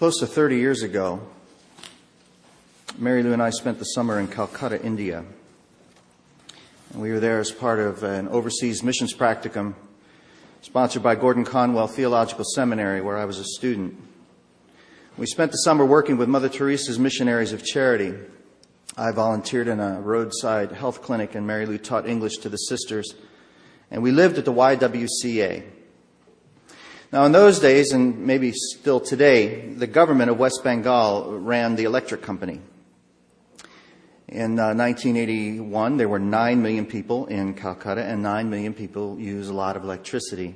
Close to 30 years ago, Mary Lou and I spent the summer in Calcutta, India. And we were there as part of an overseas missions practicum sponsored by Gordon Conwell Theological Seminary, where I was a student. We spent the summer working with Mother Teresa's Missionaries of Charity. I volunteered in a roadside health clinic, and Mary Lou taught English to the sisters. And we lived at the YWCA. Now, in those days, and maybe still today, the government of West Bengal ran the electric company. In uh, 1981, there were 9 million people in Calcutta, and 9 million people use a lot of electricity.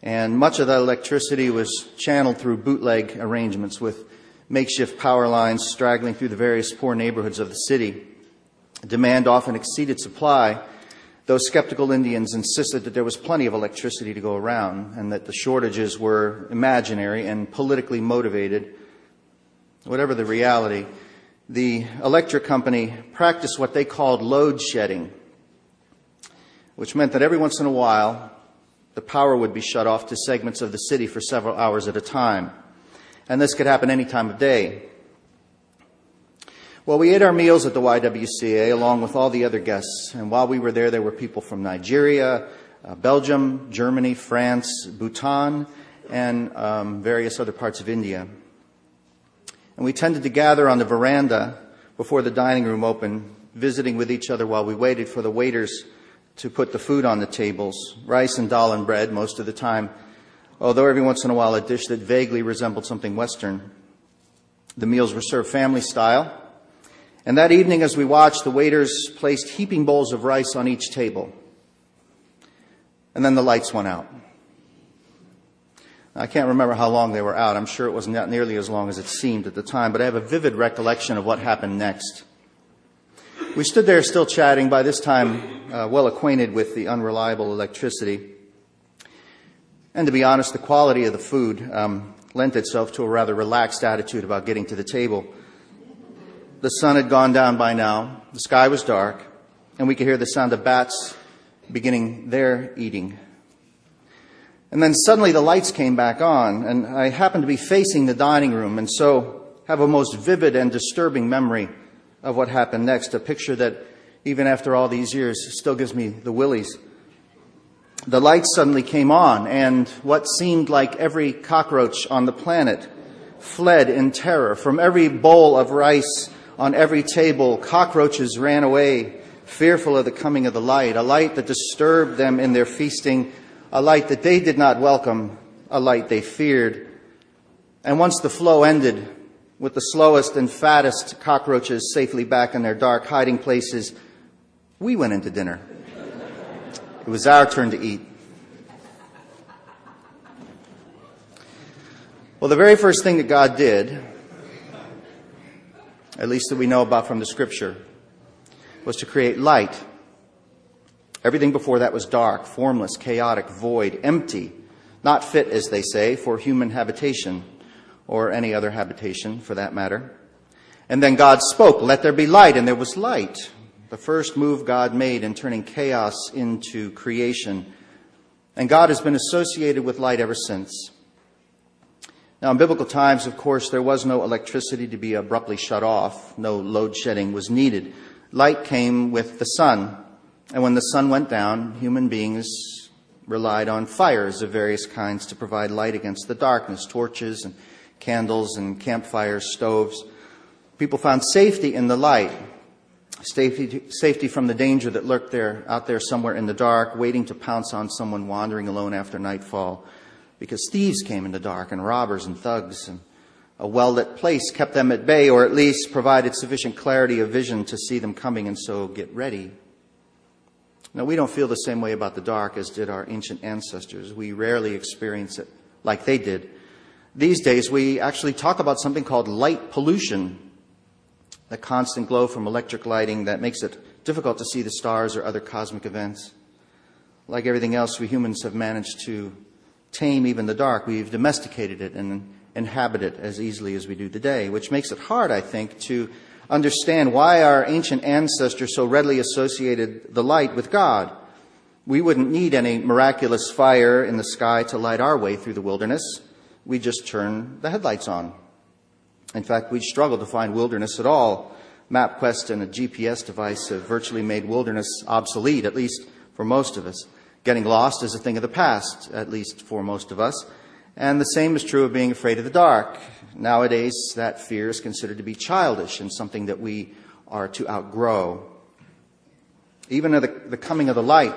And much of that electricity was channeled through bootleg arrangements with makeshift power lines straggling through the various poor neighborhoods of the city. Demand often exceeded supply. Those skeptical Indians insisted that there was plenty of electricity to go around and that the shortages were imaginary and politically motivated. Whatever the reality, the electric company practiced what they called load shedding, which meant that every once in a while the power would be shut off to segments of the city for several hours at a time. And this could happen any time of day. Well, we ate our meals at the YWCA along with all the other guests. And while we were there, there were people from Nigeria, uh, Belgium, Germany, France, Bhutan, and um, various other parts of India. And we tended to gather on the veranda before the dining room opened, visiting with each other while we waited for the waiters to put the food on the tables rice and dal and bread most of the time, although every once in a while a dish that vaguely resembled something Western. The meals were served family style. And that evening, as we watched, the waiters placed heaping bowls of rice on each table. And then the lights went out. I can't remember how long they were out. I'm sure it was not nearly as long as it seemed at the time, but I have a vivid recollection of what happened next. We stood there still chatting, by this time uh, well acquainted with the unreliable electricity. And to be honest, the quality of the food um, lent itself to a rather relaxed attitude about getting to the table. The sun had gone down by now, the sky was dark, and we could hear the sound of bats beginning their eating. And then suddenly the lights came back on, and I happened to be facing the dining room, and so have a most vivid and disturbing memory of what happened next, a picture that, even after all these years, still gives me the willies. The lights suddenly came on, and what seemed like every cockroach on the planet fled in terror. From every bowl of rice on every table, cockroaches ran away, fearful of the coming of the light, a light that disturbed them in their feasting a light that they did not welcome, a light they feared. And once the flow ended, with the slowest and fattest cockroaches safely back in their dark hiding places, we went into dinner. It was our turn to eat. Well, the very first thing that God did, at least that we know about from the scripture, was to create light Everything before that was dark, formless, chaotic, void, empty, not fit, as they say, for human habitation or any other habitation for that matter. And then God spoke, let there be light, and there was light. The first move God made in turning chaos into creation. And God has been associated with light ever since. Now, in biblical times, of course, there was no electricity to be abruptly shut off. No load shedding was needed. Light came with the sun. And when the sun went down, human beings relied on fires of various kinds to provide light against the darkness, torches and candles and campfires, stoves. People found safety in the light, safety, safety from the danger that lurked there, out there somewhere in the dark, waiting to pounce on someone wandering alone after nightfall, because thieves came in the dark and robbers and thugs and a well-lit place kept them at bay or at least provided sufficient clarity of vision to see them coming and so get ready. Now, we don't feel the same way about the dark as did our ancient ancestors. We rarely experience it like they did. These days, we actually talk about something called light pollution, the constant glow from electric lighting that makes it difficult to see the stars or other cosmic events. Like everything else, we humans have managed to tame even the dark. We've domesticated it and inhabit it as easily as we do today, which makes it hard, I think, to understand why our ancient ancestors so readily associated the light with God. We wouldn't need any miraculous fire in the sky to light our way through the wilderness. we just turn the headlights on. In fact, we'd struggle to find wilderness at all. MapQuest and a GPS device have virtually made wilderness obsolete, at least for most of us. Getting lost is a thing of the past, at least for most of us. And the same is true of being afraid of the dark. Nowadays, that fear is considered to be childish and something that we are to outgrow. Even the, the coming of the light,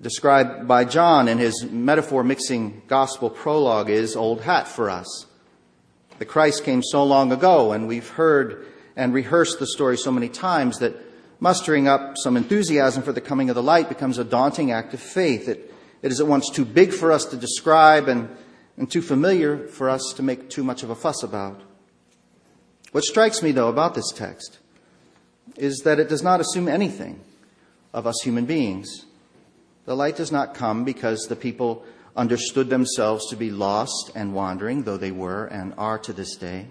described by John in his metaphor mixing gospel prologue, is old hat for us. The Christ came so long ago, and we've heard and rehearsed the story so many times that mustering up some enthusiasm for the coming of the light becomes a daunting act of faith. It, it is at once too big for us to describe and, and too familiar for us to make too much of a fuss about. What strikes me, though, about this text is that it does not assume anything of us human beings. The light does not come because the people understood themselves to be lost and wandering, though they were and are to this day.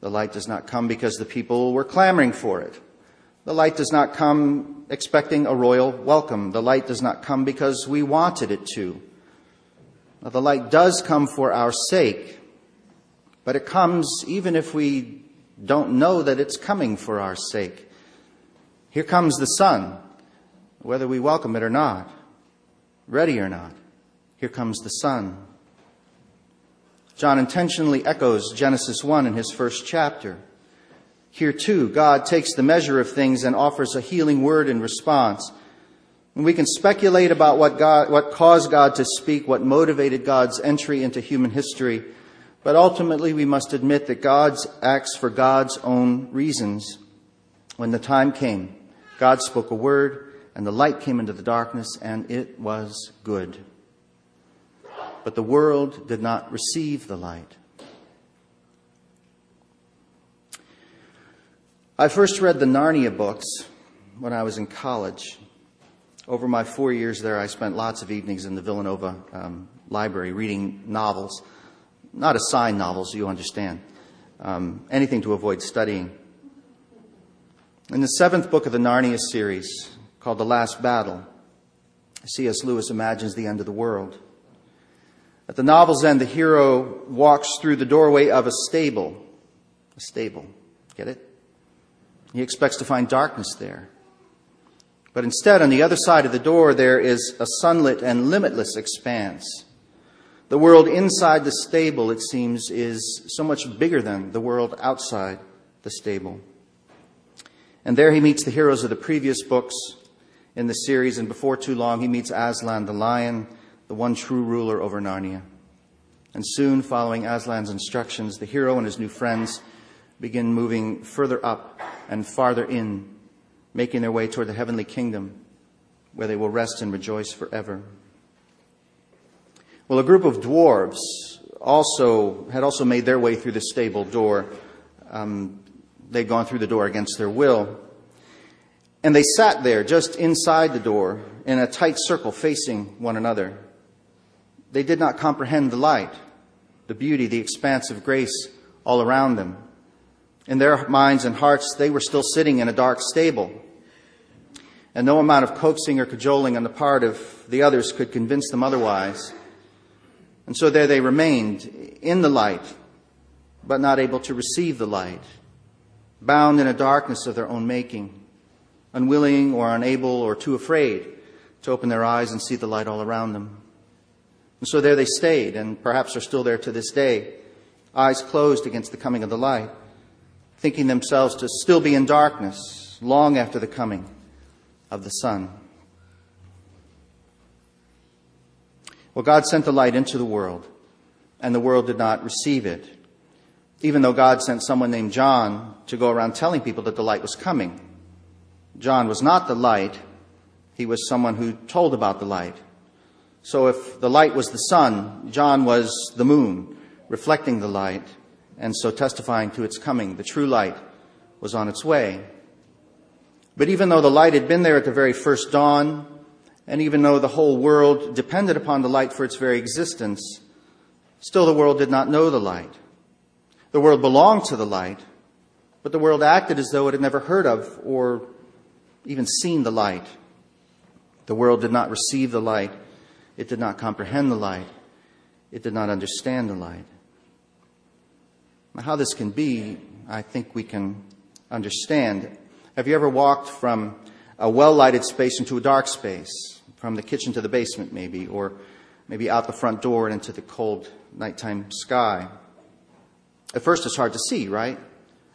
The light does not come because the people were clamoring for it. The light does not come expecting a royal welcome. The light does not come because we wanted it to. The light does come for our sake, but it comes even if we don't know that it's coming for our sake. Here comes the sun, whether we welcome it or not, ready or not. Here comes the sun. John intentionally echoes Genesis 1 in his first chapter. Here too, God takes the measure of things and offers a healing word in response. And we can speculate about what, God, what caused God to speak, what motivated God's entry into human history, but ultimately we must admit that God acts for God's own reasons. When the time came, God spoke a word, and the light came into the darkness, and it was good but the world did not receive the light. I first read the Narnia books when I was in college. Over my four years there, I spent lots of evenings in the Villanova um, library reading novels. Not assigned novels, you understand. Um, anything to avoid studying. In the seventh book of the Narnia series, called The Last Battle, C.S. Lewis imagines the end of the world. At the novel's end, the hero walks through the doorway of a stable. A stable. Get it? He expects to find darkness there. But instead, on the other side of the door, there is a sunlit and limitless expanse. The world inside the stable, it seems, is so much bigger than the world outside the stable. And there he meets the heroes of the previous books in the series, and before too long, he meets Aslan the lion the one true ruler over Narnia. And soon, following Aslan's instructions, the hero and his new friends begin moving further up and farther in, making their way toward the heavenly kingdom where they will rest and rejoice forever. Well, a group of dwarves also had also made their way through the stable door. Um, they'd gone through the door against their will. And they sat there just inside the door in a tight circle facing one another. They did not comprehend the light, the beauty, the expanse of grace all around them. In their minds and hearts, they were still sitting in a dark stable. And no amount of coaxing or cajoling on the part of the others could convince them otherwise. And so there they remained in the light, but not able to receive the light, bound in a darkness of their own making, unwilling or unable or too afraid to open their eyes and see the light all around them. And so there they stayed, and perhaps are still there to this day, eyes closed against the coming of the light, thinking themselves to still be in darkness long after the coming of the sun. Well, God sent the light into the world, and the world did not receive it, even though God sent someone named John to go around telling people that the light was coming. John was not the light, he was someone who told about the light. So if the light was the sun, John was the moon, reflecting the light, and so testifying to its coming. The true light was on its way. But even though the light had been there at the very first dawn, and even though the whole world depended upon the light for its very existence, still the world did not know the light. The world belonged to the light, but the world acted as though it had never heard of or even seen the light. The world did not receive the light it did not comprehend the light. It did not understand the light. How this can be, I think we can understand. Have you ever walked from a well lighted space into a dark space? From the kitchen to the basement, maybe, or maybe out the front door and into the cold nighttime sky? At first, it's hard to see, right?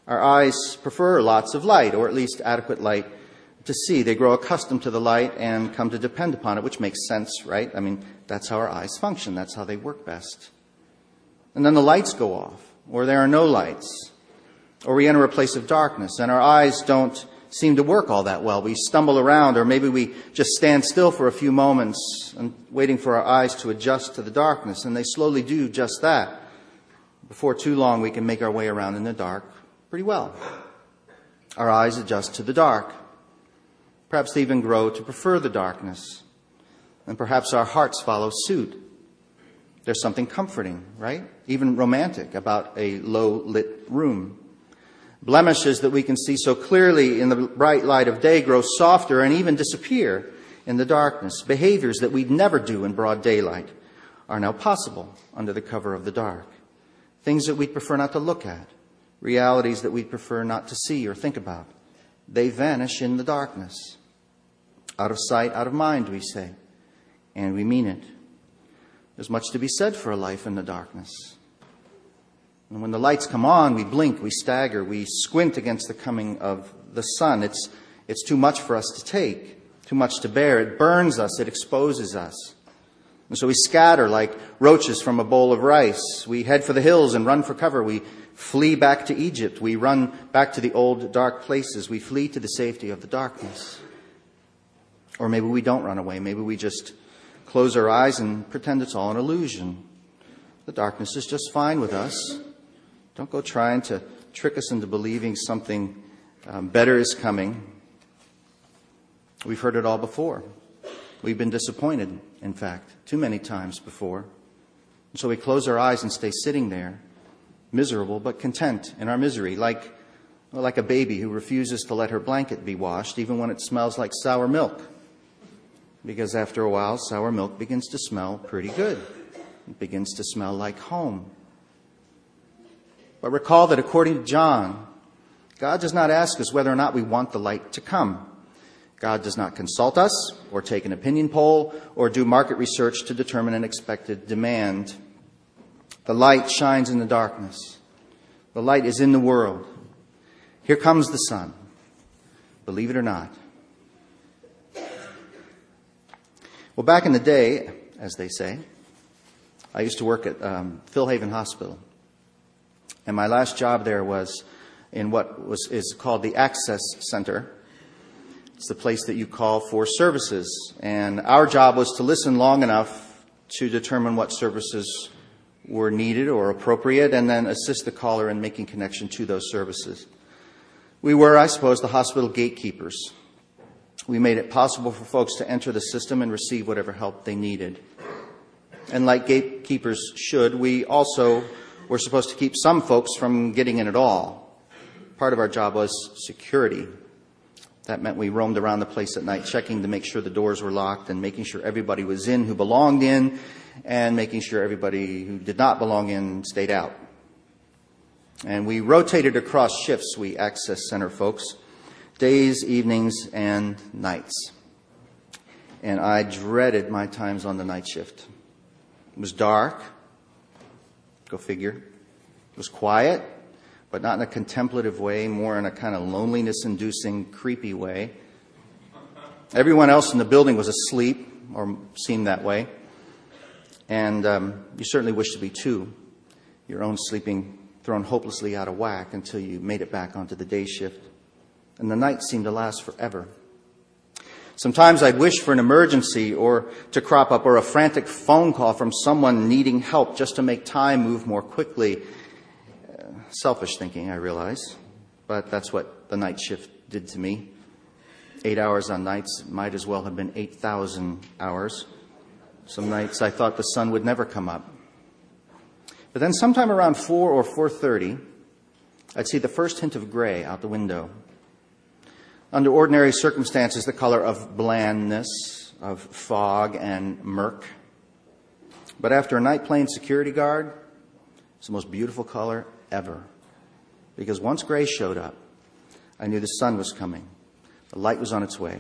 Our eyes prefer lots of light, or at least adequate light to see. They grow accustomed to the light and come to depend upon it, which makes sense, right? I mean, that's how our eyes function. That's how they work best. And then the lights go off, or there are no lights, or we enter a place of darkness, and our eyes don't seem to work all that well. We stumble around, or maybe we just stand still for a few moments and waiting for our eyes to adjust to the darkness, and they slowly do just that. Before too long, we can make our way around in the dark pretty well. Our eyes adjust to the dark. Perhaps they even grow to prefer the darkness. And perhaps our hearts follow suit. There's something comforting, right? Even romantic about a low lit room. Blemishes that we can see so clearly in the bright light of day grow softer and even disappear in the darkness. Behaviors that we'd never do in broad daylight are now possible under the cover of the dark. Things that we'd prefer not to look at. Realities that we'd prefer not to see or think about. They vanish in the darkness. Out of sight, out of mind, we say. And we mean it. There's much to be said for a life in the darkness. And when the lights come on, we blink, we stagger, we squint against the coming of the sun. It's, it's too much for us to take, too much to bear. It burns us, it exposes us. And so we scatter like roaches from a bowl of rice. We head for the hills and run for cover. We flee back to Egypt. We run back to the old dark places. We flee to the safety of the darkness. Or maybe we don't run away. Maybe we just close our eyes and pretend it's all an illusion. The darkness is just fine with us. Don't go trying to trick us into believing something um, better is coming. We've heard it all before. We've been disappointed, in fact, too many times before. And so we close our eyes and stay sitting there, miserable but content in our misery, like, well, like a baby who refuses to let her blanket be washed, even when it smells like sour milk because after a while, sour milk begins to smell pretty good. It begins to smell like home. But recall that according to John, God does not ask us whether or not we want the light to come. God does not consult us or take an opinion poll or do market research to determine an expected demand. The light shines in the darkness. The light is in the world. Here comes the sun. Believe it or not. Well, back in the day, as they say, I used to work at um, Philhaven Hospital. And my last job there was in what was, is called the Access Center. It's the place that you call for services. And our job was to listen long enough to determine what services were needed or appropriate and then assist the caller in making connection to those services. We were, I suppose, the hospital gatekeepers. We made it possible for folks to enter the system and receive whatever help they needed. And like gatekeepers should, we also were supposed to keep some folks from getting in at all. Part of our job was security. That meant we roamed around the place at night checking to make sure the doors were locked and making sure everybody was in who belonged in and making sure everybody who did not belong in stayed out. And we rotated across shifts, we access center folks days, evenings, and nights. And I dreaded my times on the night shift. It was dark. Go figure. It was quiet, but not in a contemplative way, more in a kind of loneliness inducing, creepy way. Everyone else in the building was asleep, or seemed that way. And um, you certainly wish to be too. Your own sleeping thrown hopelessly out of whack until you made it back onto the day shift and the night seemed to last forever. Sometimes I'd wish for an emergency or to crop up or a frantic phone call from someone needing help just to make time move more quickly. Uh, selfish thinking, I realize, but that's what the night shift did to me. Eight hours on nights might as well have been 8,000 hours. Some nights I thought the sun would never come up. But then sometime around 4 or 4.30, I'd see the first hint of gray out the window. Under ordinary circumstances, the color of blandness, of fog and murk. But after a night plane security guard, it's the most beautiful color ever. Because once gray showed up, I knew the sun was coming. The light was on its way.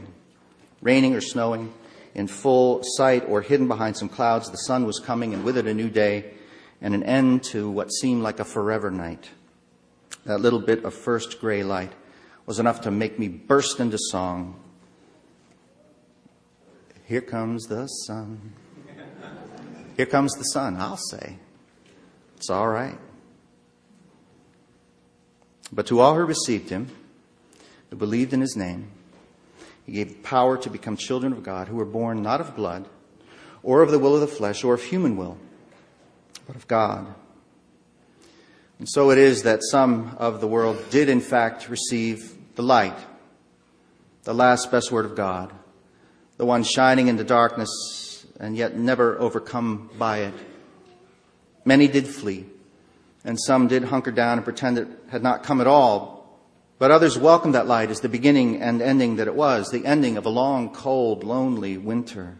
Raining or snowing, in full sight or hidden behind some clouds, the sun was coming, and with it a new day and an end to what seemed like a forever night. That little bit of first gray light was enough to make me burst into song. Here comes the sun. Here comes the sun, I'll say. It's all right. But to all who received him, who believed in his name, he gave power to become children of God, who were born not of blood, or of the will of the flesh, or of human will, but of God. And so it is that some of the world did, in fact, receive the light, the last best word of God, the one shining in the darkness and yet never overcome by it. Many did flee, and some did hunker down and pretend it had not come at all. But others welcomed that light as the beginning and ending that it was, the ending of a long, cold, lonely winter,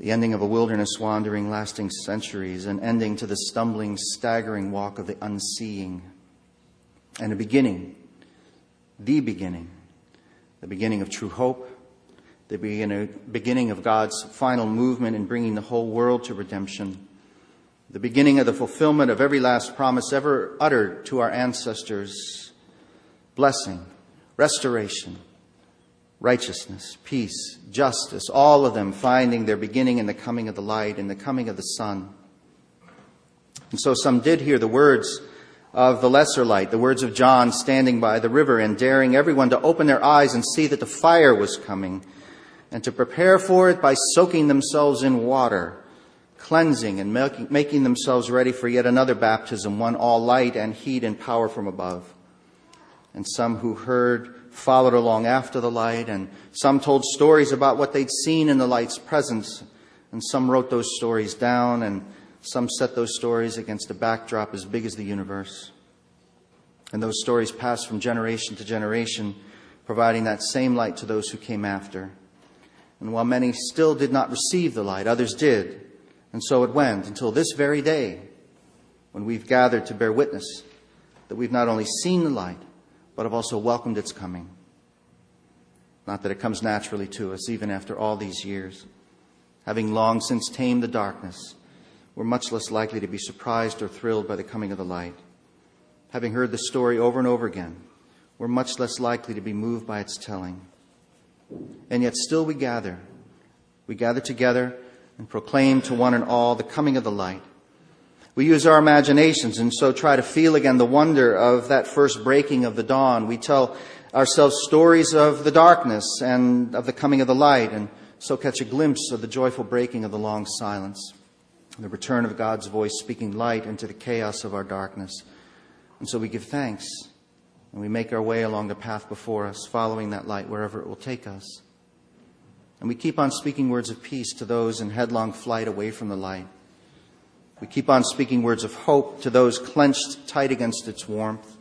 the ending of a wilderness wandering lasting centuries, an ending to the stumbling, staggering walk of the unseeing, and a beginning, the beginning, the beginning of true hope the beginning of God's final movement in bringing the whole world to redemption, the beginning of the fulfillment of every last promise ever uttered to our ancestors blessing, restoration, righteousness, peace, justice, all of them finding their beginning in the coming of the light, in the coming of the sun. And so some did hear the words of the lesser light, the words of John standing by the river and daring everyone to open their eyes and see that the fire was coming and to prepare for it by soaking themselves in water, cleansing and making themselves ready for yet another baptism, one all light and heat and power from above. And some who heard followed along after the light, and some told stories about what they'd seen in the light's presence, and some wrote those stories down, and some set those stories against a backdrop as big as the universe. And those stories passed from generation to generation, providing that same light to those who came after. And while many still did not receive the light, others did. And so it went until this very day when we've gathered to bear witness that we've not only seen the light, but have also welcomed its coming. Not that it comes naturally to us, even after all these years. Having long since tamed the darkness, we're much less likely to be surprised or thrilled by the coming of the light. Having heard the story over and over again, we're much less likely to be moved by its telling. And yet still we gather. We gather together and proclaim to one and all the coming of the light. We use our imaginations and so try to feel again the wonder of that first breaking of the dawn. We tell ourselves stories of the darkness and of the coming of the light and so catch a glimpse of the joyful breaking of the long silence, the return of God's voice speaking light into the chaos of our darkness. And so we give thanks and we make our way along the path before us, following that light wherever it will take us. And we keep on speaking words of peace to those in headlong flight away from the light. We keep on speaking words of hope to those clenched tight against its warmth.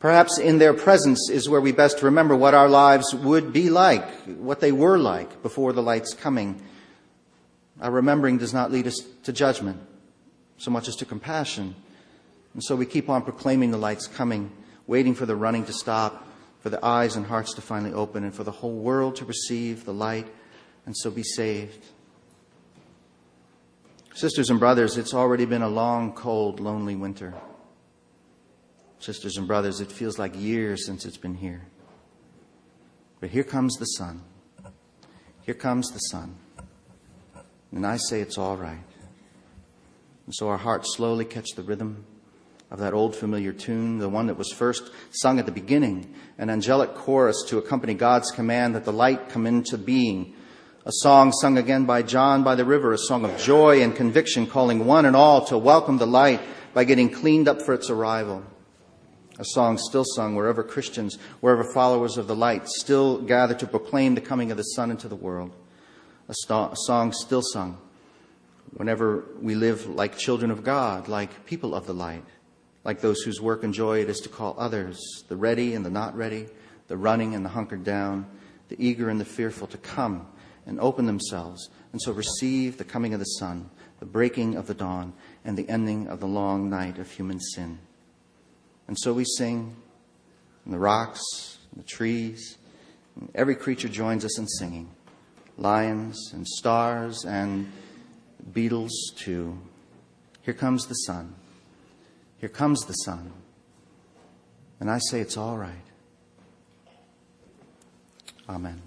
Perhaps in their presence is where we best remember what our lives would be like, what they were like before the light's coming. Our remembering does not lead us to judgment so much as to compassion. And so we keep on proclaiming the light's coming waiting for the running to stop, for the eyes and hearts to finally open, and for the whole world to receive the light and so be saved. Sisters and brothers, it's already been a long, cold, lonely winter. Sisters and brothers, it feels like years since it's been here. But here comes the sun. Here comes the sun. And I say it's all right. And so our hearts slowly catch the rhythm of that old familiar tune, the one that was first sung at the beginning, an angelic chorus to accompany God's command that the light come into being. A song sung again by John by the river, a song of joy and conviction, calling one and all to welcome the light by getting cleaned up for its arrival. A song still sung wherever Christians, wherever followers of the light still gather to proclaim the coming of the sun into the world. A, st- a song still sung whenever we live like children of God, like people of the light like those whose work and joy it is to call others, the ready and the not ready, the running and the hunkered down, the eager and the fearful, to come and open themselves, and so receive the coming of the sun, the breaking of the dawn, and the ending of the long night of human sin. And so we sing, and the rocks, and the trees, and every creature joins us in singing. Lions and stars and beetles too. Here comes the sun. Here comes the sun. And I say it's all right. Amen.